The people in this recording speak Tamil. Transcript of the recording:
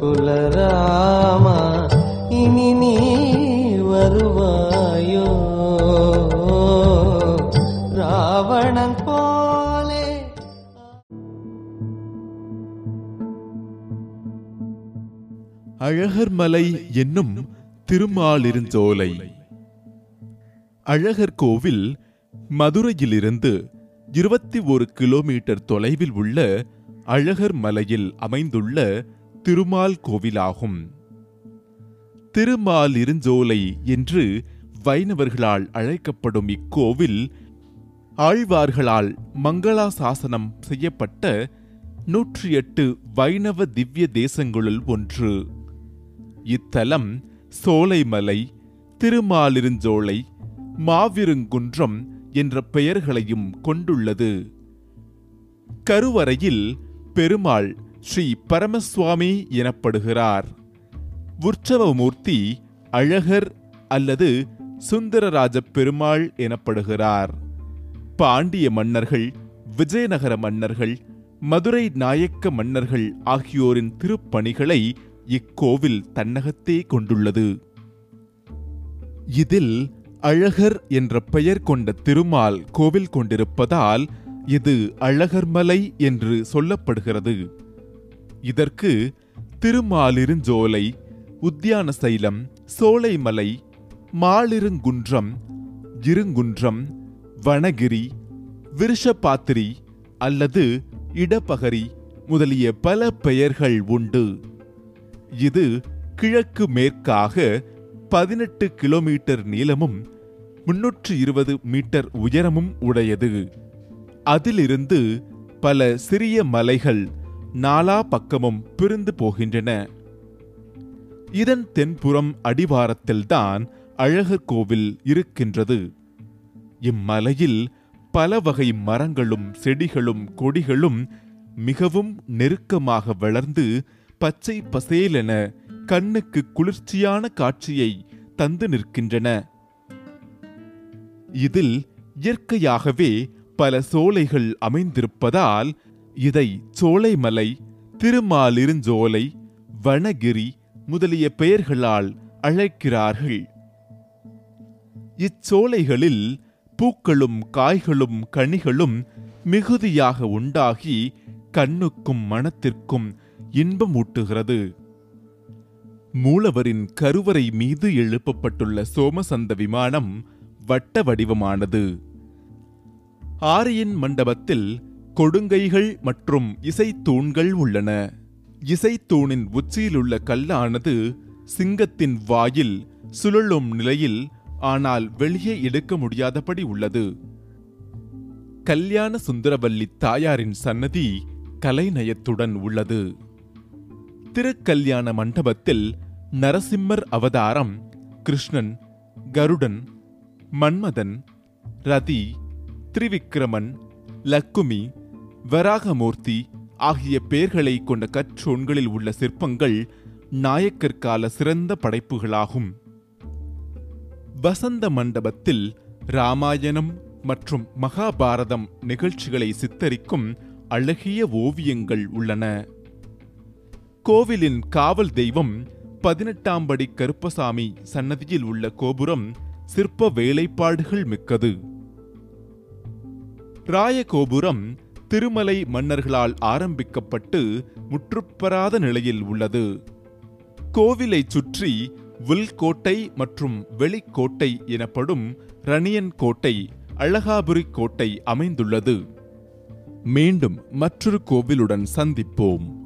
குலராமா இனி நீ வருவாயோ? ராவணன் போலே. அழகர் மலை என்னும் திருமாலிருஞ்சோலை. அழகர் கோவில் மதுரையிலிருந்து இருபத்தி ஒரு கிலோமீட்டர் தொலைவில் உள்ள அழகர் மலையில் அமைந்துள்ள திருமால் கோவிலாகும். திருமாலிருஞ்சோலை என்று வைணவர்களால் அழைக்கப்படும் இக்கோவில் ஆழ்வார்களால் மங்களா சாசனம் செய்யப்பட்ட நூற்றி எட்டு வைணவ திவ்ய தேசங்களுள் ஒன்று. இத்தலம் சோலைமலை திருமாலிருஞ்சோலை மாவிருங்குன்றம் என்ற பெயர்களையும் கொண்டுள்ளது. கருவறையில் பெருமாள் ஸ்ரீ பரமசுவாமி எனப்படுகிறார். உற்சவமூர்த்தி அழகர் அல்லது சுந்தரராஜ பெருமாள் எனப்படுகிறார். பாண்டிய மன்னர்கள் விஜயநகர மன்னர்கள் மதுரை நாயக்க மன்னர்கள் ஆகியோரின் திருப்பணிகளை இக்கோவில் தன்னகத்தே கொண்டுள்ளது. இதில் அழகர் என்ற பெயர் கொண்ட திருமால் கோவில் கொண்டிருப்பதால் இது அழகர்மலை என்று சொல்லப்படுகிறது. இதற்கு திருமாலிருஞ்சோலை உத்தியான சைலம் சோலைமலை மாலிருங்குன்றம் இருங்குன்றம் வனகிரி விருஷபாத்திரி அல்லது இடபகரி முதலிய பல பெயர்கள் உண்டு. இது கிழக்கு மேற்காக பதினெட்டு கிலோமீட்டர் நீளமும் முன்னூற்று இருபது மீட்டர் உயரமும் உடையது. அதிலிருந்து பல சிறிய மலைகள் நாலா பக்கமும் பிரிந்து போகின்றன. இதன் தென்புறம் அடிவாரத்தில்தான் அழகர் கோவில் இருக்கின்றது. இம்மலையில் பல வகை மரங்களும் செடிகளும் கொடிகளும் மிகவும் நெருக்கமாக வளர்ந்து பச்சை பசேலென கண்ணுக்கு குளிர்ச்சியான காட்சியை தந்து நிற்கின்றன. இதில் இயற்கையாகவே பல சோலைகள் அமைந்திருப்பதால் இதை சோலைமலை திருமாலிருஞ்சோலை வனகிரி முதலிய பெயர்களால் அழைக்கிறார்கள். இச்சோலைகளில் பூக்களும் காய்களும் கனிகளும் மிகுதியாக உண்டாகி கண்ணுக்கும் மனத்திற்கும் இன்பம் ஊட்டுகிறது. மூலவரின் கருவறை மீது எழுப்பப்பட்டுள்ள சோமசந்த விமானம் வட்ட வடிவமானது. ஆரியன் மண்டபத்தில் கொடுங்கைகள் மற்றும் இசைத்தூண்கள் உள்ளன. இசைத்தூணின் உச்சியிலுள்ள கல்லானது சிங்கத்தின் வாயில் சுழலும் நிலையில் ஆனால் வெளியே எடுக்க முடியாதபடி உள்ளது. கல்யாண சுந்தரவல்லி தாயாரின் சன்னதி கலைநயத்துடன் உள்ளது. திருக்கல்யாண மண்டபத்தில் நரசிம்மர் அவதாரம் கிருஷ்ணன் கருடன் மன்மதன் ரதி திரிவிக்ரமன் லக்குமி வராகமூர்த்தி ஆகிய பெயர்களை கொண்ட கற்றோன்களில் உள்ள சிற்பங்கள் நாயக்கர் கால சிறந்த படைப்புகளாகும். வசந்த மண்டபத்தில் ராமாயணம் மற்றும் மகாபாரதம் நிகழ்ச்சிகளை சித்தரிக்கும் அழகிய ஓவியங்கள் உள்ளன. கோவிலின் காவல் தெய்வம் பதினெட்டாம் படி கருப்பசாமி சன்னதியில் உள்ள கோபுரம் சிற்ப வேலைப்பாடுகள் மிக்கது. ராயகோபுரம் திருமலை மன்னர்களால் ஆரம்பிக்கப்பட்டு முற்றுப்பெறாத நிலையில் உள்ளது. கோவிலைச் சுற்றி வில்கோட்டை மற்றும் வெளிக்கோட்டை எனப்படும் ரணியன் கோட்டை அழகாபுரி கோட்டை அமைந்துள்ளது. மீண்டும் மற்றொரு கோவிலுடன் சந்திப்போம்.